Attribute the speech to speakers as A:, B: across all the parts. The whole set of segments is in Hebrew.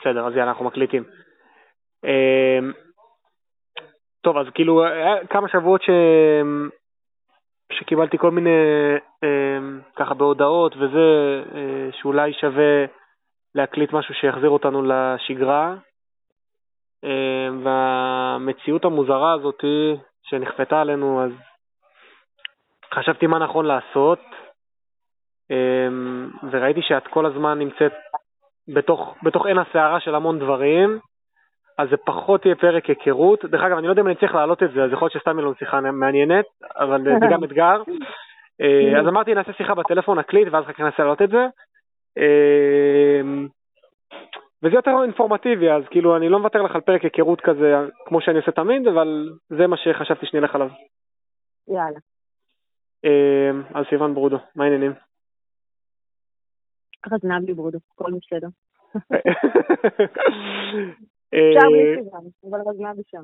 A: בסדר, אז יאללה, אנחנו מקליטים. אמ, טוב, אז כאילו, היה כמה שבועות ש... שקיבלתי כל מיני, אמ, ככה בהודעות וזה, אה, שאולי שווה להקליט משהו שיחזיר אותנו לשגרה. אמ, והמציאות המוזרה הזאת שנכפתה עלינו, אז חשבתי מה נכון לעשות, וראיתי שאת כל הזמן נמצאת בתוך, בתוך עין הסערה של המון דברים, אז זה פחות יהיה פרק היכרות. דרך אגב, אני לא יודע אם אני צריך להעלות את זה, אז יכול להיות שסתם יהיה לנו שיחה מעניינת, אבל זה גם אתגר. אה, אז אמרתי, נעשה שיחה בטלפון, נקליט, ואז אחר כך ננסה להעלות את זה. אה, וזה יותר אינפורמטיבי, אז כאילו, אני לא מוותר לך על פרק היכרות כזה, כמו שאני עושה תמיד, אבל זה מה שחשבתי שנלך עליו.
B: יאללה.
A: אה, אז סיוון ברודו, מה העניינים?
B: ככה זנב לי ברודו, הכל בסדר. אפשר בלי סיוון, אבל רזנב לי שם.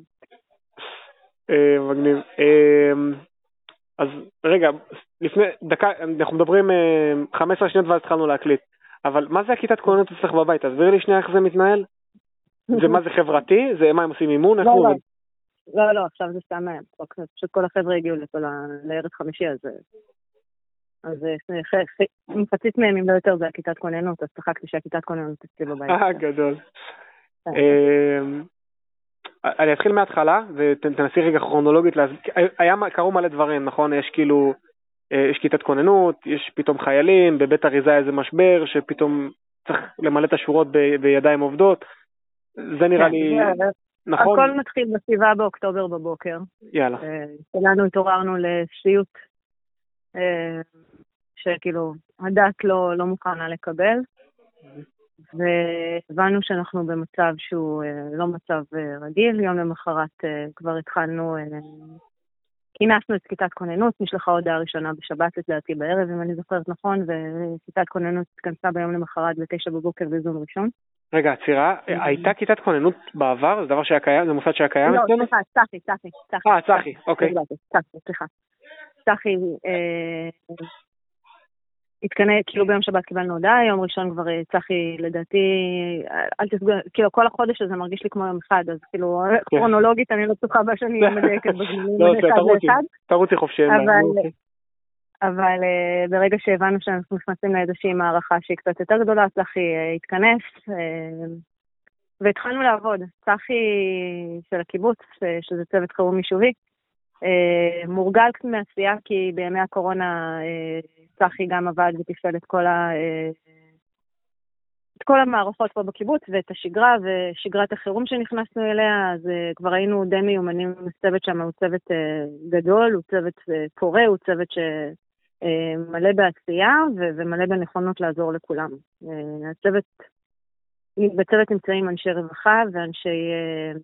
A: מגניב. אז רגע, לפני דקה, אנחנו מדברים 15 שניות ואז התחלנו להקליט, אבל מה זה הכיתת כוננות אצלך בבית? תסבירי לי שנייה איך זה מתנהל. זה מה זה חברתי? זה מה הם עושים אימון?
B: לא, לא. לא, לא, עכשיו זה סתם, פשוט כל החבר'ה הגיעו לערב חמישי, אז אז מחצית מהם, אם לא יותר, זה הכיתת כוננות, אז צחקתי שהכיתת כוננות אצלי בבית.
A: אה, גדול. כן. אמ, אני אתחיל מההתחלה, ותנסי רגע כרונולוגית, קרו מלא דברים, נכון? יש כאילו, אה, יש כיתת כוננות, יש פתאום חיילים, בבית אריזה איזה משבר, שפתאום צריך למלא את השורות בידיים עובדות. זה נראה כן, לי... נכון?
B: הכל מתחיל בסביבה באוקטובר בבוקר.
A: יאללה.
B: אה, כולנו התעוררנו לשפיות שכאילו הדת לא, לא מוכנה לקבל, והבנו שאנחנו במצב שהוא אה, לא מצב אה, רגיל. יום למחרת אה, כבר התחלנו, כינסנו את כיתת כוננות, נשלחה הודעה ראשונה בשבת לדעתי בערב, אם אני זוכרת נכון, וכיתת כוננות התכנסה ביום למחרת בתשע בבוקר בזום ראשון.
A: רגע, עצירה, הייתה כיתת כוננות בעבר? זה דבר שהיה קיים? זה מוסד שהיה קיים?
B: לא, סליחה, צחי, צחי, צחי.
A: אה, צחי, אוקיי.
B: צחי, סליחה. צחי התכנס, כאילו ביום שבת קיבלנו הודעה, יום ראשון כבר אה, צחי, לדעתי, אל תסגור, כאילו כל החודש הזה מרגיש לי כמו יום אחד, אז כאילו כן. כרונולוגית אני לא בטוחה שאני מדייקת בזמנים
A: לא, אחד תרוצי חופשי.
B: אבל אה, ברגע שהבנו שאנחנו נכנסים לאיזושהי מערכה שהיא קצת יותר גדולה, צחי אה, התכנס, והתחלנו לעבוד. צחי של הקיבוץ, שזה צוות חירום יישובי, מורגל קצת מעשייה, כי בימי הקורונה צחי גם עבד ותפעל את כל ה... אה, את כל המערכות פה בקיבוץ ואת השגרה ושגרת החירום שנכנסנו אליה, אז uh, כבר היינו די מיומנים, הצוות שם הוא צוות uh, גדול, הוא צוות uh, פורה, הוא צוות שמלא uh, בעשייה ו- ומלא בנכונות לעזור לכולם. Uh, הצוות, בצוות נמצאים אנשי רווחה ואנשי uh,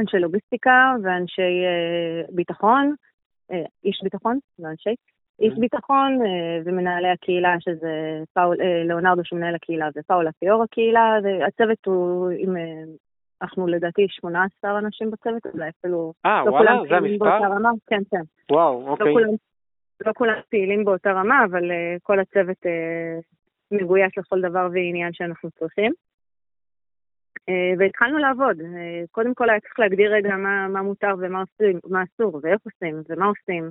B: אנשי לוגיסטיקה ואנשי uh, ביטחון, uh, איש ביטחון, לא אנשי, איש ביטחון אה, ומנהלי הקהילה, שזה פאול, אה, לאונרדו שמנהל הקהילה ופאולה פיור הקהילה, והצוות הוא עם, אה, אנחנו לדעתי 18 אנשים בצוות, אולי אפילו...
A: אה, לא וואלה, זה המספר?
B: כן, כן.
A: וואו,
B: לא
A: אוקיי.
B: לא כולם, לא כולם פעילים באותה רמה, אבל כל הצוות מגויס לכל דבר ועניין שאנחנו צריכים. והתחלנו לעבוד. קודם כל היה צריך להגדיר רגע מה, מה מותר ומה עושים, מה אסור, ואיך עושים, ומה עושים.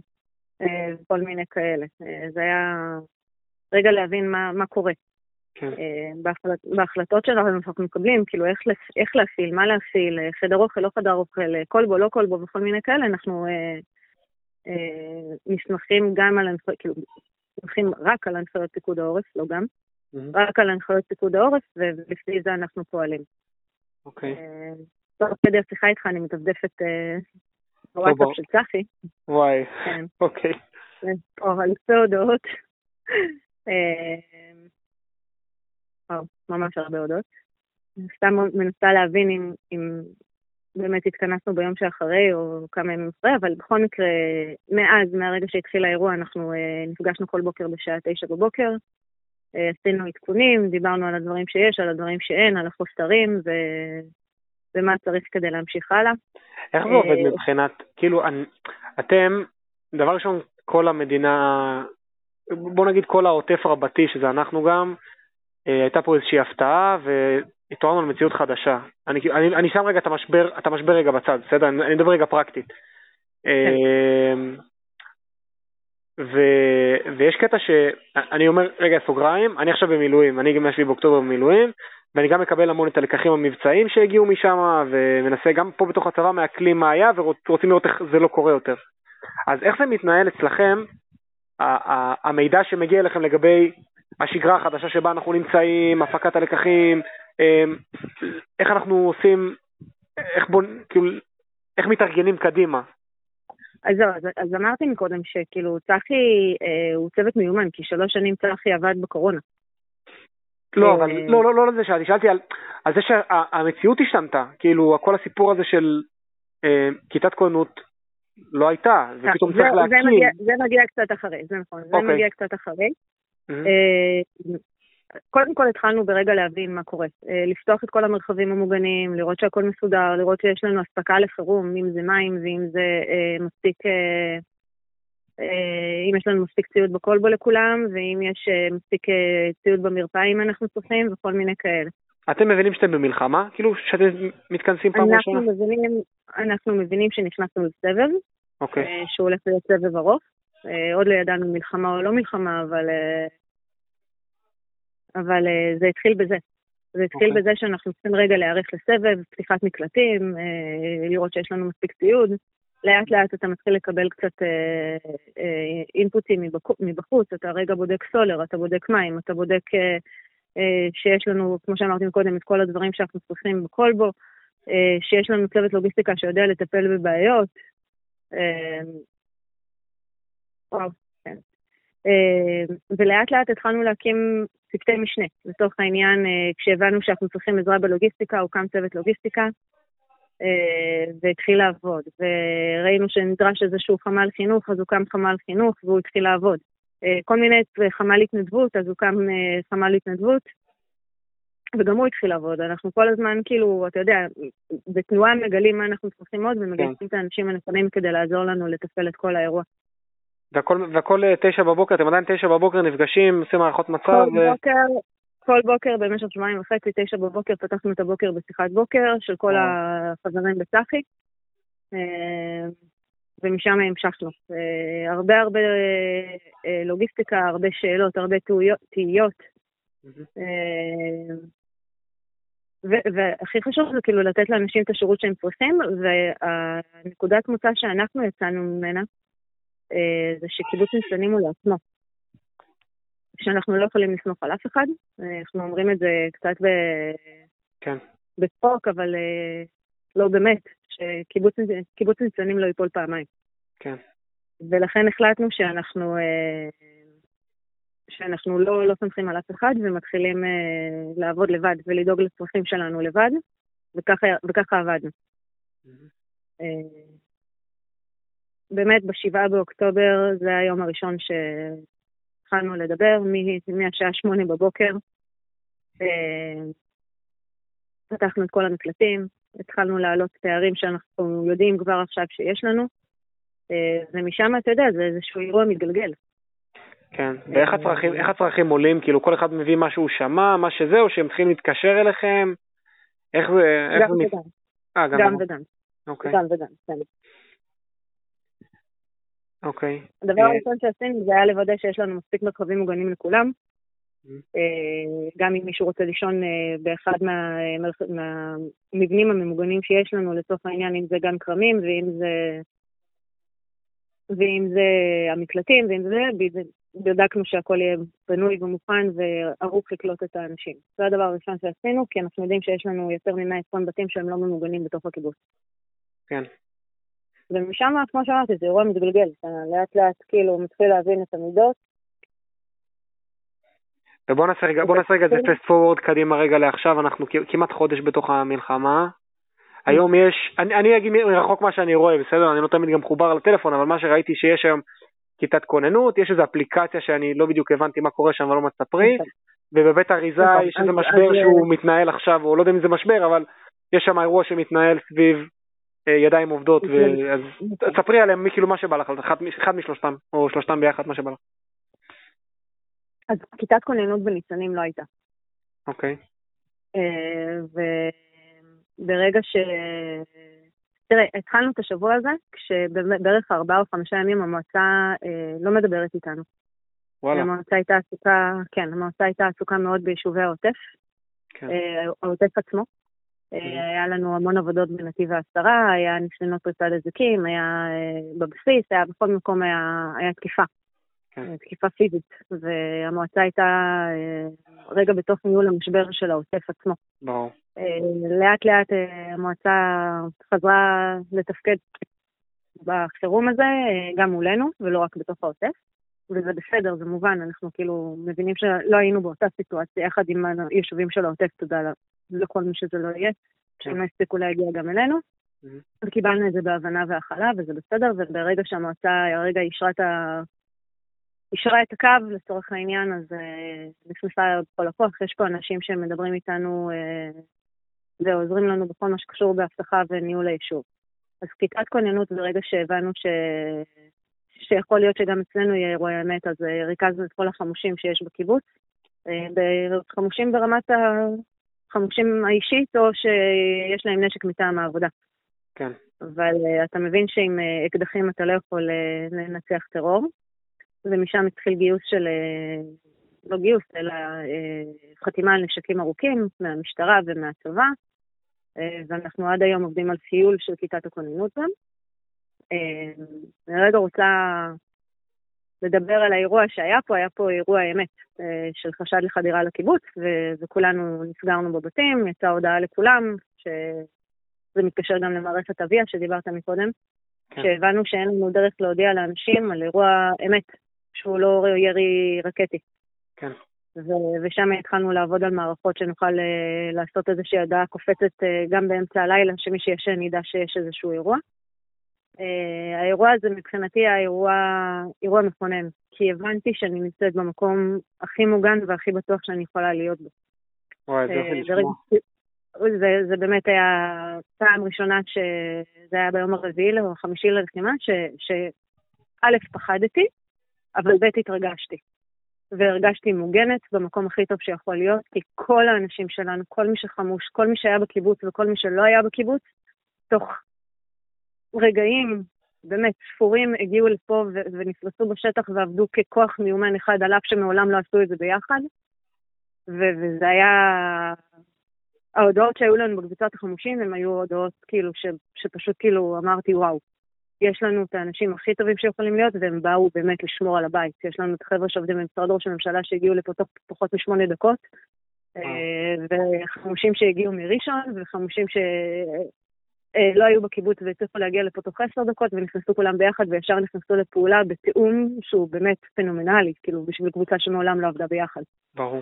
B: אה, מיני כאלה. אה, זה היה רגע להבין מה, מה קורה. כן. אה, בהחלט, בהחלטות שלנו אנחנו מקבלים, כאילו איך, איך להפעיל, מה להפעיל, חדר אוכל, לא חדר אוכל, כלבו, לא כלבו וכל מיני כאלה, אנחנו אה, אה, נסמכים גם על הנחיות, כאילו, נסמכים רק על הנחיות פיקוד העורף, לא גם, mm-hmm. רק על הנחיות פיקוד העורף, ולפי זה אנחנו פועלים.
A: אוקיי. Okay. אה,
B: תוך כדי השיחה איתך אני מתדפדפת אה, בוואטסאפ של צחי.
A: וואי, כן. אוקיי.
B: או אלפי הודעות. אה, וואו, ממש הרבה הודעות. סתם מנסה להבין אם, אם באמת התכנסנו ביום שאחרי או כמה ימים אחרי, אבל בכל מקרה, מאז, מהרגע שהתחיל האירוע, אנחנו uh, נפגשנו כל בוקר בשעה תשע בבוקר, uh, עשינו עדכונים, דיברנו על הדברים שיש, על הדברים שאין, על החוסרים, ו... ומה צריך כדי להמשיך הלאה.
A: איך זה עובד אה, מבחינת, כאילו, אתם, דבר ראשון, כל המדינה, בוא נגיד כל העוטף רבתי, שזה אנחנו גם, אה, הייתה פה איזושהי הפתעה והתעוררנו למציאות חדשה. אני, אני, אני שם רגע את המשבר, את המשבר רגע בצד, בסדר? אני, אני מדבר רגע פרקטית. כן. ו, ויש קטע שאני אומר, רגע, סוגריים, אני עכשיו במילואים, אני גם יש לי באוקטובר במילואים, ואני גם מקבל המון את הלקחים המבצעיים שהגיעו משם, ומנסה גם פה בתוך הצבא מעכלים מה היה, ורוצים לראות איך זה לא קורה יותר. אז איך זה מתנהל אצלכם, המידע שמגיע אליכם לגבי השגרה החדשה שבה אנחנו נמצאים, הפקת הלקחים, אמ, איך אנחנו עושים, איך בוא, כאילו, איך מתארגנים קדימה?
B: אז זהו, אז, אז אמרתי מקודם שכאילו צחי אה, הוא צוות מיומן, כי שלוש שנים צחי עבד בקורונה.
A: לא, אבל אה, לא, לא, לא לזה שאלתי, שאלתי על, על זה שהמציאות השתנתה, כאילו כל הסיפור הזה של אה, כיתת כהנות לא הייתה, ופתאום צריך להקים.
B: זה מגיע, זה מגיע קצת אחרי, זה נכון, זה אוקיי. מגיע קצת אחרי. Mm-hmm. קודם כל התחלנו ברגע להבין מה קורה, אה, לפתוח את כל המרחבים המוגנים, לראות שהכל מסודר, לראות שיש לנו אספקה לחירום, אם זה מים ואם זה אה, מספיק, אה, אה, אם יש לנו מספיק ציוד בקולבו לכולם, ואם יש אה, מספיק אה, ציוד במרפאה אם אנחנו צריכים, וכל מיני כאלה.
A: אתם מבינים שאתם במלחמה? כאילו שאתם מתכנסים פעם ראשונה?
B: אנחנו מבינים שנכנסנו לסבב,
A: אוקיי. אה,
B: שהוא הולך להיות סבב ארוך. אה, עוד לא ידענו מלחמה או לא מלחמה, אבל אה, אבל זה התחיל בזה. זה התחיל okay. אוקיי. בזה שאנחנו צריכים רגע להיערך לסבב, פתיחת מקלטים, לראות שיש לנו מספיק ציוד. לאט לאט אתה מתחיל לקבל קצת uh, uh, אינפוטים מבחוץ, אתה רגע בודק סולר, אתה בודק מים, אתה בודק uh, uh, שיש לנו, כמו שאמרתי קודם, את כל הדברים שאנחנו צריכים בכל בו, uh, שיש לנו צוות לוגיסטיקה שיודע לטפל בבעיות. Uh, וואו, כן. Uh, ולאט לאט התחלנו להקים צוותי משנה. לצורך העניין, אה, כשהבנו שאנחנו צריכים עזרה בלוגיסטיקה, הוקם צוות לוגיסטיקה אה, והתחיל לעבוד. וראינו שנדרש איזשהו חמ"ל חינוך, אז הוקם חמ"ל חינוך והוא התחיל לעבוד. אה, כל מיני חמ"ל התנדבות, אז הוקם חמ"ל התנדבות, וגם הוא התחיל לעבוד. אנחנו כל הזמן, כאילו, אתה יודע, בתנועה מגלים מה אנחנו צריכים עוד, ומגייסים כן. את האנשים הנכונים כדי לעזור לנו לתפעל את כל האירוע.
A: והכל, והכל אה, תשע בבוקר, אתם עדיין תשע בבוקר נפגשים, עושים הערכות מצב? כל
B: ו... בוקר, כל בוקר במשך שבועיים וחצי, תשע בבוקר, פתחנו את הבוקר בשיחת בוקר של כל החברים בצחי, אה, ומשם המשכנו. אה, הרבה הרבה לוגיסטיקה, הרבה שאלות, הרבה תהיות. והכי חשוב זה כאילו לתת לאנשים את השירות שהם צריכים, והנקודת מוצא שאנחנו יצאנו ממנה, אה, זה שקיבוץ ניסיונים הוא לעצמו. שאנחנו לא יכולים לסמוך על אף אחד, אה, אנחנו אומרים את זה קצת ב...
A: כן.
B: בצחוק, אבל אה, לא באמת, שקיבוץ ניסיונים לא ייפול פעמיים.
A: כן.
B: ולכן החלטנו שאנחנו, שאנחנו לא, לא סומכים על אף אחד ומתחילים לעבוד לבד ולדאוג לצרכים שלנו לבד, וככה, וככה עבדנו. Mm-hmm. באמת בשבעה באוקטובר זה היום הראשון שהתחלנו לדבר, מהשעה שמונה בבוקר. אה, פתחנו את כל המקלטים, התחלנו להעלות פערים שאנחנו יודעים כבר עכשיו שיש לנו, אה, ומשם, אתה יודע, זה איזשהו אירוע מתגלגל.
A: כן, ואיך הצרכים, איך הצרכים עולים? כאילו כל אחד מביא מה שהוא שמע, מה שזה, או שהם צריכים להתקשר אליכם? איך זה...
B: גם וגם. אה, גם וגם.
A: אוקיי.
B: גם וגם, כן.
A: אוקיי.
B: הדבר אה, הראשון שעשינו זה היה לוודא שיש לנו מספיק מרחבים מוגנים לכולם. Mm-hmm. אה, גם אם מישהו רוצה לישון אה, באחד מהמבנים הממוגנים שיש לנו, לצורך העניין, אם זה גן כרמים ואם זה, ואם זה המקלטים ואם זה, בדקנו שהכל יהיה בנוי ומוכן וערוך לקלוט את האנשים. זה הדבר הראשון שעשינו, כי אנחנו יודעים שיש לנו יותר מ-120 בתים שהם לא ממוגנים בתוך הקיבוץ.
A: כן.
B: ומשם, כמו שאמרתי, זה אירוע מתגלגל, אתה לאט לאט כאילו מתחיל להבין את המידות.
A: ובוא נעשה רגע, בוא נעשה רגע זה פסט פורוורד קדימה רגע לעכשיו, אנחנו כמעט חודש בתוך המלחמה. היום יש, אני, אני אגיד מרחוק מה שאני רואה, בסדר? אני לא תמיד גם מחובר לטלפון, אבל מה שראיתי שיש היום כיתת כוננות, יש איזו אפליקציה שאני לא בדיוק הבנתי מה קורה שם ולא מספרי, נכון. ובבית אריזה נכון. יש איזה משבר שהוא מתנהל עכשיו, או לא יודע אם זה משבר, אבל יש שם אירוע שמתנהל סביב ידיים עובדות, אז תספרי עליהם מי כאילו מה שבא לך, אחד משלושתם, או שלושתם ביחד, מה שבא לך.
B: אז כיתת כוננות בניצנים לא הייתה.
A: אוקיי.
B: וברגע ש... תראה, התחלנו את השבוע הזה, כשבערך ארבעה או חמישה ימים המועצה לא מדברת איתנו. וואלה. המועצה הייתה עסוקה, כן, המועצה הייתה עסוקה מאוד ביישובי העוטף, כן. העוטף עצמו. אה, היה לנו המון עבודות בנתיב העשרה, היה ניסיונות פריצה לזיקים, היה אה, בבסיס, היה בכל מקום היה, היה תקיפה. כן. אה, תקיפה פיזית, והמועצה הייתה רגע בתוך ניהול המשבר של העוטף עצמו.
A: ברור.
B: לאט לאט המועצה חזרה לתפקד בחירום הזה, גם מולנו, ולא רק בתוך העוטף. וזה בסדר, זה מובן, אנחנו כאילו מבינים שלא היינו באותה סיטואציה יחד עם היישובים של העוטף, תודה לכל מי שזה לא יהיה. שהם לא הספיקו להגיע גם אלינו. אז קיבלנו את זה בהבנה והכלה, וזה בסדר, וברגע שהמועצה הרגע אישרה את, ה... אישרה את הקו, לצורך העניין, אז uh, נכנסה כל הכוח. יש פה אנשים שמדברים איתנו uh, ועוזרים לנו בכל מה שקשור באבטחה וניהול היישוב. אז כיתת כוננות ברגע שהבנו ש... שיכול להיות שגם אצלנו יהיה אירועי אמת, אז uh, ריכזנו את כל החמושים שיש בקיבוץ. Uh, חמושים ברמת החמושים האישית, או שיש להם נשק מטעם העבודה.
A: כן.
B: אבל uh, אתה מבין שעם אקדחים אתה לא יכול לנצח טרור, ומשם התחיל גיוס של, לא גיוס, אלא חתימה על נשקים ארוכים מהמשטרה ומהצבא, ואנחנו עד היום עובדים על סיול של כיתת הכוננות גם. Uh, אני רגע רוצה לדבר על האירוע שהיה פה, היה פה אירוע אמת אה, של חשד לחדירה לקיבוץ, ו- וכולנו נסגרנו בבתים, יצאה הודעה לכולם, שזה מתקשר גם למערכת אביה שדיברת מקודם, כן. שהבנו שאין לנו דרך להודיע לאנשים על אירוע אמת, שהוא לא ירי רקטי.
A: כן.
B: ו- ושם התחלנו לעבוד על מערכות שנוכל uh, לעשות איזושהי הודעה קופצת uh, גם באמצע הלילה, שמי שישן ידע שיש איזשהו אירוע. Uh, האירוע הזה מבחינתי היה אירוע, אירוע מכונן, כי הבנתי שאני נמצאת במקום הכי מוגן והכי בטוח שאני יכולה להיות בו.
A: וואי, זה יופי אה, לשמוע.
B: זה, זה באמת היה פעם ראשונה שזה היה ביום הרביעי או החמישי ללחימה, שא', פחדתי, אבל ב', התרגשתי. והרגשתי מוגנת במקום הכי טוב שיכול להיות, כי כל האנשים שלנו, כל מי שחמוש, כל מי שהיה בקיבוץ וכל מי שלא היה בקיבוץ, תוך רגעים באמת ספורים הגיעו לפה ו- ונפרסו בשטח ועבדו ככוח מיומן אחד, על אף שמעולם לא עשו את זה ביחד. ו- וזה היה... ההודעות שהיו לנו בקבוצת החמושים, הן היו הודעות כאילו ש- שפשוט כאילו אמרתי, וואו, יש לנו את האנשים הכי טובים שיכולים להיות, והם באו באמת לשמור על הבית. יש לנו את החבר'ה שעובדים במשרד ראש הממשלה שהגיעו לפה תוך פחות משמונה דקות, אה, וחמושים שהגיעו מראשון, וחמושים ש... אה, לא היו בקיבוץ והצליחו להגיע לפה תוך עשר דקות, ונכנסו כולם ביחד וישר נכנסו לפעולה בתיאום שהוא באמת פנומנלי, כאילו, בשביל קבוצה שמעולם לא עבדה ביחד.
A: ברור.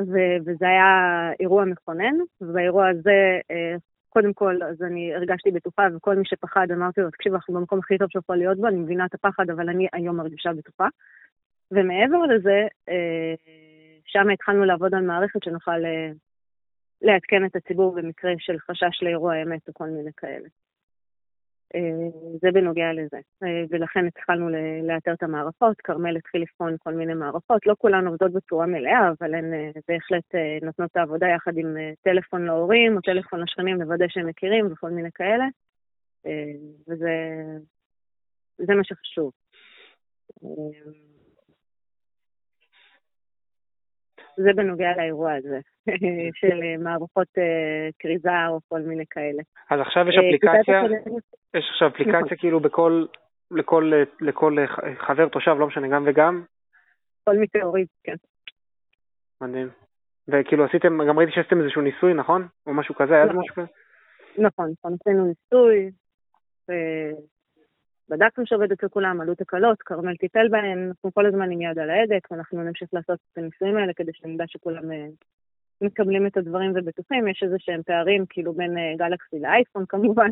B: ו- וזה היה אירוע מכונן, ובאירוע הזה, אה, קודם כל, אז אני הרגשתי בטוחה, וכל מי שפחד, אמרתי לו, תקשיב, אנחנו במקום הכי טוב שיכול להיות בו, אני מבינה את הפחד, אבל אני היום מרגישה בטוחה. ומעבר לזה, אה, שם התחלנו לעבוד על מערכת שנוכל לעדכן את הציבור במקרה של חשש לאירוע אמת או כל מיני כאלה. אה, זה בנוגע לזה, אה, ולכן התחלנו לאתר את המערכות, כרמל התחיל לבחון כל מיני מערכות, לא כולן עובדות בצורה מלאה, אבל הן אה, בהחלט נותנות את העבודה יחד עם טלפון להורים או טלפון לשכנים לוודא שהם מכירים וכל מיני כאלה, וזה מה שחשוב. זה בנוגע לאירוע הזה, של אה, מערכות אה, כריזה או כל מיני כאלה.
A: אז עכשיו יש אה, אפליקציה, יש עכשיו אפליקציה נכון. כאילו בכל, לכל, לכל חבר תושב, לא משנה, גם וגם?
B: כל מי שהוריד, כן.
A: מדהים. וכאילו עשיתם, גם ראיתי שעשיתם איזשהו ניסוי, נכון? או משהו כזה, היה זה נכון. משהו כזה?
B: נכון, נכון, עשינו ניסוי, בדקנו שעובד אצל כולם, עלו תקלות, כרמל טיפל בהן, אנחנו כל הזמן עם יד על ההדק, ואנחנו נמשיך לעשות את הניסויים האלה כדי שנדע שכולם אה, מקבלים את הדברים ובטוחים. יש איזה שהם פערים, כאילו בין אה, גלקסי לאייפון כמובן.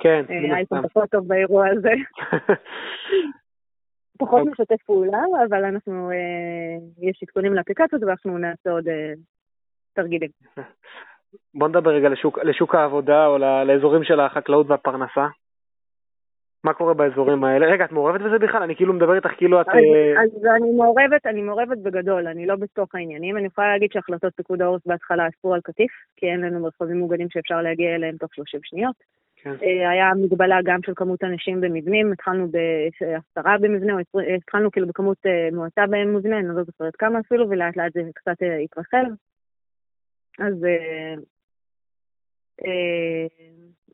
A: כן,
B: אה, אייפון פחות טוב באירוע הזה. פחות אוקיי. משתף פעולה, אבל אנחנו, יש עדכונים לאפליקציות ואנחנו נעשה עוד תרגילים.
A: בוא נדבר רגע לשוק, לשוק העבודה או לאזורים של החקלאות והפרנסה. מה קורה באזורים האלה? רגע, את מעורבת בזה בכלל? אני כאילו מדבר איתך כאילו את...
B: אז, אה, אז אני מעורבת, אני מעורבת בגדול, אני לא בתוך העניינים. אני יכולה להגיד שהחלטות פיקוד העורף בהתחלה אסרו על קטיף, כי אין לנו מרחבים מוגנים שאפשר להגיע אליהם תוך 30 שניות. כן. אה, היה מגבלה גם של כמות אנשים במבנים, התחלנו בעשרה במבנה, או התחלנו כאילו בכמות מועטה במבנה, אני לא זוכרת כמה אפילו, ולאט לאט זה קצת התרחב. אז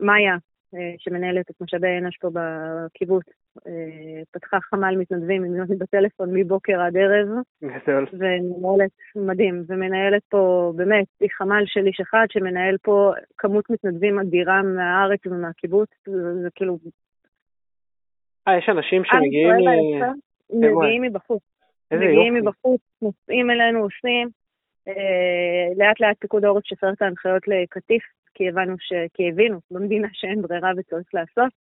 B: מאיה, אה, שמנהלת את משאבי האנוש פה בקיבוץ, אה, פתחה חמ"ל מתנדבים עם יוני בטלפון מבוקר עד ערב. גדול. ומנהלת, מדהים, ומנהלת פה, באמת, היא חמ"ל של איש אחד שמנהל פה כמות מתנדבים אדירה מהארץ ומהקיבוץ, זה כאילו...
A: אה, יש אנשים שמגיעים...
B: מגיעים מבחוץ. מגיעים מבחוץ, נוסעים אלינו, עושים. אה, לאט לאט פיקוד העורף שפר את ההנחיות לקטיף, כי הבנו ש... כי הבינו במדינה שאין ברירה וצריך לעשות.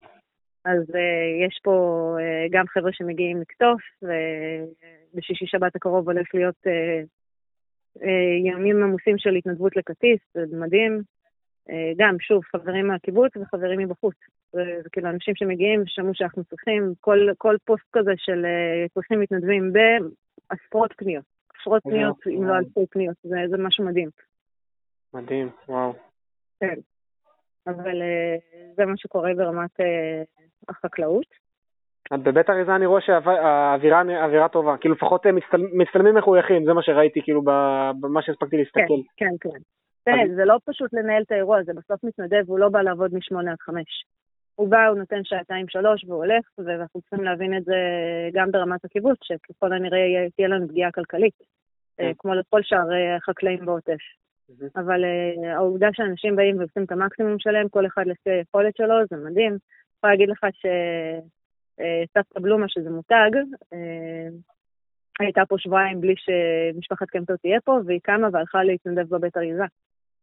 B: אז uh, יש פה uh, גם חבר'ה שמגיעים לקטוף, ובשישי שבת הקרוב הולך להיות uh, uh, ימים עמוסים של התנדבות לקטיף, זה מדהים. Uh, גם, שוב, חברים מהקיבוץ וחברים מבחוץ. זה, זה כאילו אנשים שמגיעים ושמעו שאנחנו צריכים, כל, כל פוסט כזה של uh, צריכים מתנדבים בעשרות פניות. עשרות פניות, אם לא אלפי פניות, זה, זה משהו מדהים.
A: מדהים, וואו.
B: כן. אבל אה, זה מה שקורה ברמת אה, החקלאות.
A: בבית אריזה אני רואה שהאווירה אווירה טובה, כאילו לפחות אה, מצטל, מצטלמים מחויכים, זה מה שראיתי כאילו במה שהספקתי להסתכל.
B: כן, כן, כן. תראה, זה לא פשוט לנהל את האירוע, זה בסוף מתנדב, הוא לא בא לעבוד משמונה עד חמש. הוא בא, הוא נותן שעתיים שלוש והוא הולך, ואנחנו צריכים להבין את זה גם ברמת הקיבוץ, שככל הנראה תהיה לנו פגיעה כלכלית, כן. כמו לכל שאר החקלאים בעוטף. אבל uh, העובדה שאנשים באים ועושים את המקסימום שלהם, כל אחד לפי היכולת שלו, זה מדהים. אני יכולה להגיד לך שסבתא uh, בלומה, שזה מותג, uh, הייתה פה שבועיים בלי שמשפחת קמפר תהיה פה, והיא קמה והלכה להתנדב בבית אריזה.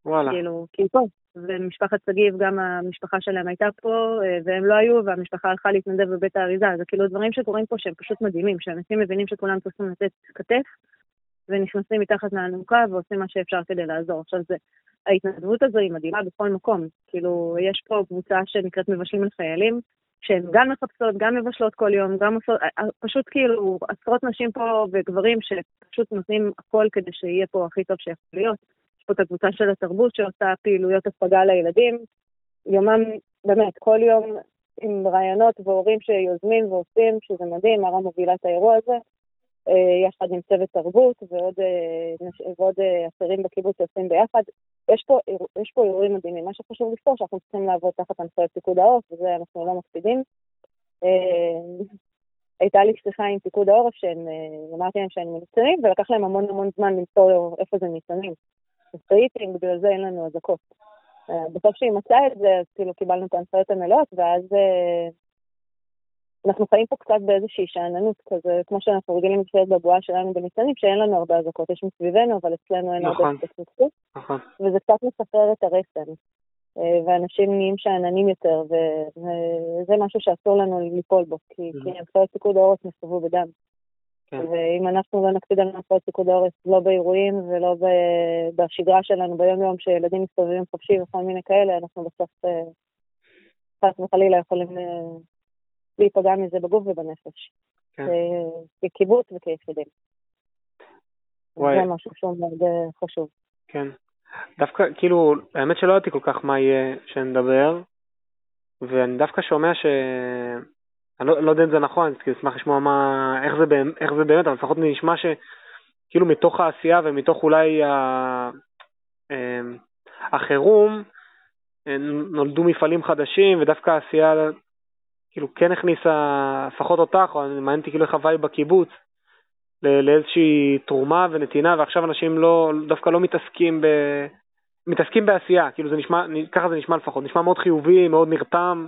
A: וואלה.
B: כאילו, כי היא פה. ומשפחת שגיב, גם המשפחה שלהם הייתה פה, והם לא היו, והמשפחה הלכה להתנדב בבית האריזה. זה כאילו דברים שקורים פה שהם פשוט מדהימים, שאנשים מבינים שכולם צריכים לתת כתף, ונכנסים מתחת לאלונקה ועושים מה שאפשר כדי לעזור. עכשיו, זה, ההתנדבות הזו היא מדהימה בכל מקום. כאילו, יש פה קבוצה שנקראת מבשלים לחיילים, שהן גם מחפשות, גם מבשלות כל יום, גם עושות, אה, אה, פשוט כאילו עשרות נשים פה וגברים שפשוט נותנים הכל כדי שיהיה פה הכי טוב שיכול להיות. יש פה את הקבוצה של התרבות שעושה פעילויות הפגה לילדים. יומם, באמת, כל יום עם רעיונות והורים שיוזמים ועושים, שזה מדהים, מרה מובילה את האירוע הזה. אה, יחד עם צוות תרבות ועוד, אה, ועוד אה, אחרים בקיבוץ שעושים ביחד. יש פה, יש פה אירועים מדהימים. מה שחשוב לזכור שאנחנו צריכים לעבוד תחת הנחיות פיקוד העורף, וזה אנחנו לא מקפידים. הייתה לי שיחה עם פיקוד העורף, שאמרתי להם שהם ניצנים, ולקח להם המון המון זמן למצוא איפה זה ניצנים. אז בגלל זה אין לנו אזעקות. בסוף שהיא מצאה את זה, אז כאילו קיבלנו את ההנחיות המלאות, ואז אנחנו חיים פה קצת באיזושהי שאננות כזה, כמו שאנחנו רגילים לחיות בבועה שלנו בניצנים, שאין לנו הרבה אזעקות, יש מסביבנו, אבל אצלנו אין
A: נכון,
B: הרבה התפתחות. נכון. וזה קצת מספר את הרסן. אה, ואנשים נהיים שאננים יותר, וזה משהו שאסור לנו ליפול בו, כי הנחיות פיקוד העורף נסתובו בדם. כן. ואם אנחנו לא נקפיד על הנחיות פיקוד העורף, לא באירועים ולא בשגרה שלנו ביום-יום, שילדים מסתובבים חופשי וכל מיני כאלה, אנחנו בסוף אה, חס וחלילה יכולים אה, להיפגע מזה בגוף ובנפש. כן. כקיבוץ וכיחידים. וואי. זה משהו שהוא מאוד אה, חשוב.
A: כן. דווקא, כאילו, האמת שלא ידעתי כל כך מה יהיה שנדבר, ואני דווקא שומע ש... אני לא, לא יודע אם זה נכון, אני אשמח לשמוע מה, איך זה, איך זה באמת, אבל לפחות נשמע שכאילו מתוך העשייה ומתוך אולי ה... אמ, החירום, אה, נולדו מפעלים חדשים, ודווקא העשייה כאילו כן הכניסה לפחות אותך, או מעניין אותי כאילו איך ה vibe בקיבוץ, לאיזושהי תרומה ונתינה, ועכשיו אנשים לא, דווקא לא מתעסקים ב... מתעסקים בעשייה, כאילו זה נשמע, ככה זה נשמע לפחות, נשמע מאוד חיובי, מאוד נרתם.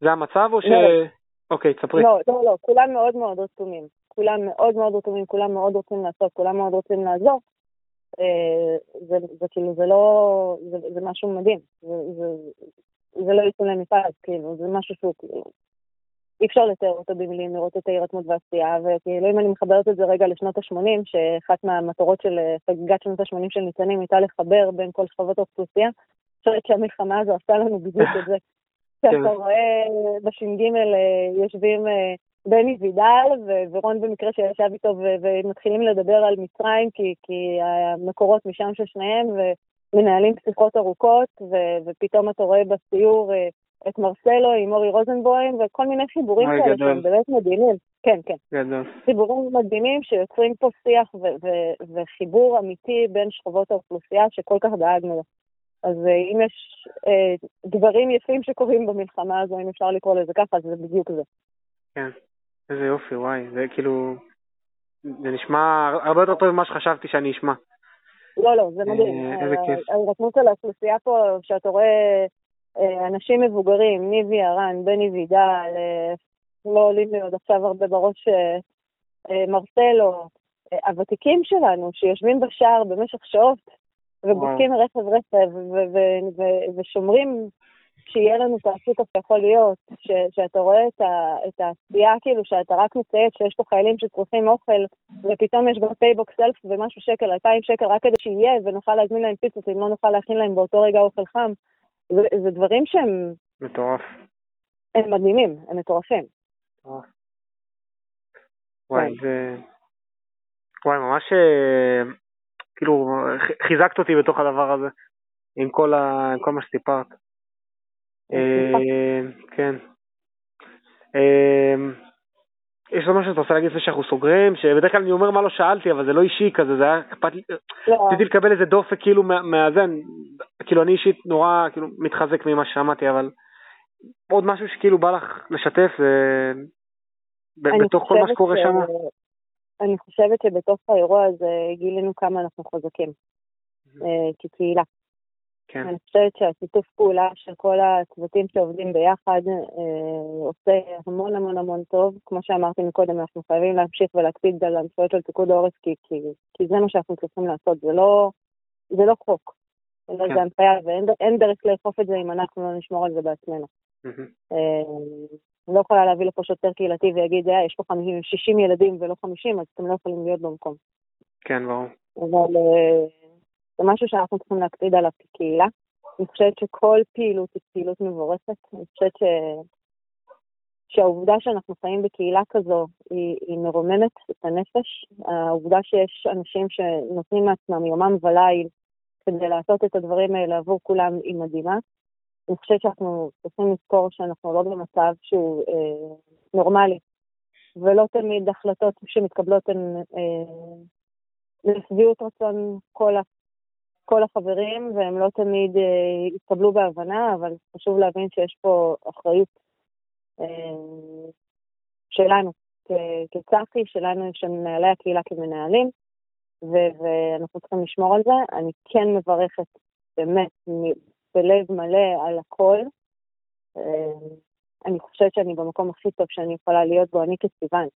A: זה המצב או ש... לא. אוקיי, תספרי.
B: לא, לא, לא, כולם מאוד מאוד רתומים. כולם מאוד מאוד רתומים, כולם מאוד רוצים לעשות, כולם מאוד רוצים לעזור. אה, זה, זה כאילו, זה לא, זה, זה משהו מדהים. זה, זה, זה לא יצא למפעל, כאילו, זה משהו שהוא כאילו, אי אפשר לתאר אותו במילים, לראות את ההירתמות והעשייה, וכאילו אם אני מחברת את זה רגע לשנות ה-80, שאחת מהמטרות של אה, חגיגת שנות ה-80 של ניצנים הייתה לחבר בין כל שכבות האוכלוסייה, אני חושבת שהמלחמה הזו עשתה לנו בדיוק את זה. כן. רואה בש"ג יושבים בני וידל ורון במקרה שישב איתו ומתחילים לדבר על מצרים כי, כי המקורות משם של שניהם ומנהלים שיחות ארוכות ופתאום אתה רואה בסיור את מרסלו עם אורי רוזנבוים וכל מיני חיבורים כאלה שהם באמת מדהימים. כן, כן.
A: גדול.
B: חיבורים מדהימים שיוצרים פה שיח ו- ו- וחיבור אמיתי בין שכבות האוכלוסייה שכל כך דאגנו לו. אז אה, אם יש אה, דברים יפים שקורים במלחמה הזו, אם אפשר לקרוא לזה ככה, אז זה בדיוק זה.
A: כן, איזה יופי, וואי, זה כאילו, זה נשמע הרבה יותר טוב ממה שחשבתי שאני אשמע.
B: לא, לא, זה מדהים.
A: אה, איזה כיף.
B: ההירתמות על האוכלוסייה פה, שאתה רואה אה, אנשים מבוגרים, ניבי ארן, בני וידל, אה, לא עולים לי עוד עכשיו הרבה בראש אה, מרסלו, הוותיקים שלנו שיושבים בשער במשך שעות ובודקים רכב רכב ושומרים שיהיה לנו את הסופר שיכול להיות, שאתה רואה את העשייה כאילו שאתה רק מצייץ שיש פה חיילים שצריכים אוכל ופתאום יש גם PayBox של אלף ומשהו שקל, אלפיים שקל רק כדי שיהיה ונוכל להזמין להם פיצות אם לא נוכל להכין להם באותו רגע אוכל חם. זה, זה דברים שהם...
A: מטורף.
B: הם מדהימים, הם מטורפים.
A: וואי, כן. זה... וואי, ממש אה, כאילו חיזקת אותי בתוך הדבר הזה, עם כל, ה... עם כל מה שסיפרת. כן. יש עוד משהו שאתה רוצה להגיד לפני שאנחנו סוגרים, שבדרך כלל אני אומר מה לא שאלתי, אבל זה לא אישי כזה, זה היה אכפת לי, לא. רציתי לקבל איזה דופק כאילו מהזה, כאילו אני אישית נורא כאילו מתחזק ממה ששמעתי, אבל עוד משהו שכאילו בא לך לשתף, בתוך כל מה שקורה שם.
B: אני חושבת שבתוך האירוע הזה גילינו כמה אנחנו חזקים אה, כקהילה. כן. אני חושבת שהשיתוף פעולה של כל הצוותים שעובדים ביחד אה, עושה המון המון המון טוב. כמו שאמרתי מקודם, אנחנו חייבים להמשיך ולהקפיד על הנחיות של פיקוד העורף, כי, כי, כי זה מה שאנחנו צריכים לעשות, זה לא, זה לא חוק. כן. זה הנחיה, ואין דרך לאכוף את זה אם אנחנו לא נשמור על זה בעצמנו. Mm-hmm. אני לא יכולה להביא לפה שוטר קהילתי ויגיד, אה, יש פה 50, 60 ילדים ולא 50, אז אתם לא יכולים להיות במקום.
A: כן, ברור.
B: אבל אה, זה משהו שאנחנו צריכים להקפיד עליו כקהילה. אני חושבת שכל פעילות היא פעילות מבורכת. אני חושבת ש... שהעובדה שאנחנו חיים בקהילה כזו היא, היא מרוממת את הנפש. העובדה שיש אנשים שנותנים מעצמם יומם וליל כדי לעשות את הדברים האלה עבור כולם היא מדהימה. אני חושבת שאנחנו צריכים לזכור שאנחנו לא במצב שהוא אה, נורמלי, ולא תמיד החלטות שמתקבלות הן אה, לשביעות רצון כל כל החברים, והם לא תמיד אה, התקבלו בהבנה, אבל חשוב להבין שיש פה אחריות אה, שלנו כצחי, שלנו, של מנהלי הקהילה כמנהלים, ו- ואנחנו צריכים לשמור על זה. אני כן מברכת באמת בלב מלא על הכל. אה, אני חושבת שאני במקום הכי טוב שאני יכולה להיות בו, אני כסיוון.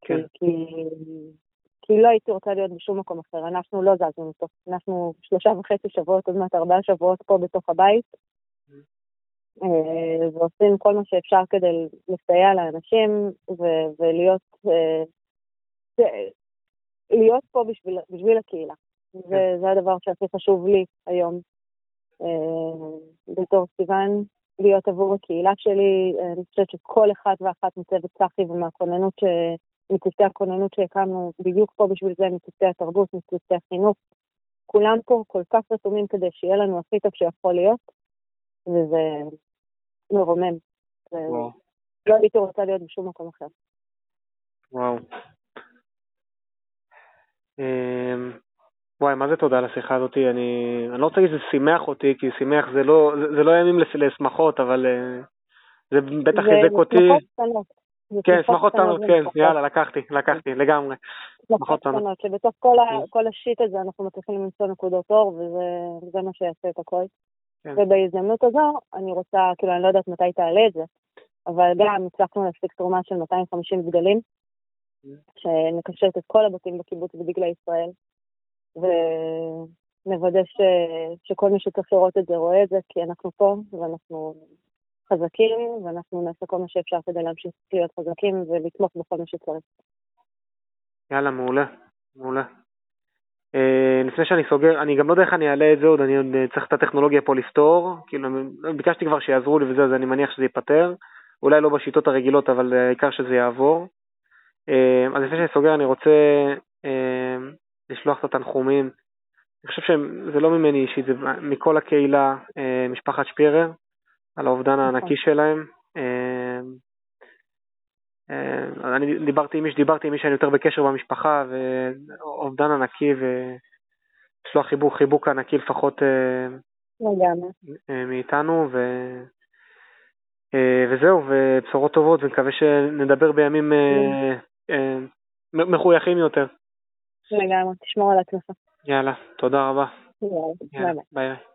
B: כן. כי, כי כי לא הייתי רוצה להיות בשום מקום אחר. אנחנו לא זזנו מתוך, אנחנו שלושה וחצי שבועות, עוד מעט ארבעה שבועות פה בתוך הבית, אה, ועושים כל מה שאפשר כדי לסייע לאנשים ולהיות אה, להיות פה בשביל, בשביל הקהילה. זה, זה הדבר שהכי חשוב לי היום. אה, בתור סיוון, להיות עבור הקהילה שלי. אני חושבת שכל אחד ואחת מצוות צחי ומהכוננות מצוותי הכוננות שהקמנו בדיוק פה בשביל זה, מצוותי התרבות, מצוותי החינוך. כולם פה כל כך רתומים כדי שיהיה לנו הכי טוב שיכול להיות, וזה מרומם. וואו. לא הייתי רוצה להיות בשום מקום אחר.
A: וואו. אמ, וואי, מה זה תודה על השיחה הזאת? אני, אני לא רוצה להגיד שזה שימח אותי, כי שימח זה לא, זה, זה לא ימים לשמחות, אבל uh, זה בטח חיזק אותי. כן, שמחות קטנות, כן, יאללה, לקחתי, לקחתי, לגמרי.
B: שמחות קטנות, שבתוך כל השיט הזה אנחנו מצליחים למצוא נקודות אור, וזה מה שיעשה את הכל. כן. ובהזדמנות הזו, אני רוצה, כאילו, אני לא יודעת מתי תעלה את זה, אבל גם הצלחנו להספיק תרומה של 250 דגלים, שנקשט את כל הבתים בקיבוץ בדגלי ישראל, ונוודא שכל מי שצריך לראות את זה רואה את זה, כי אנחנו פה, ואנחנו חזקים, ואנחנו נעשה כל מה שאפשר כדי להמשיך להיות חזקים ולתמוך בכל מה שצריך.
A: יאללה, מעולה, מעולה. אה, לפני שאני סוגר, אני גם לא יודע איך אני אעלה את זה עוד, אני עוד צריך את הטכנולוגיה פה לפתור, כאילו ביקשתי כבר שיעזרו לי וזה, אז אני מניח שזה ייפתר, אולי לא בשיטות הרגילות, אבל העיקר שזה יעבור. אז לפני שאני סוגר אני רוצה לשלוח את התנחומים אני חושב שזה לא ממני אישית, זה מכל הקהילה, אה, משפחת שפירר, על האובדן נכון. הענקי שלהם. אה, אה, אני דיברתי עם מי שדיברתי עם מי שאני יותר בקשר במשפחה, ואובדן ענקי לשלוח חיבוק, חיבוק ענקי לפחות מאיתנו, ו... וזהו, ובשורות טובות, ונקווה שנדבר בימים כן. מחויכים יותר.
B: לגמרי, תשמור על עצמך.
A: יאללה, תודה רבה.
B: יאללה, ביי ביי.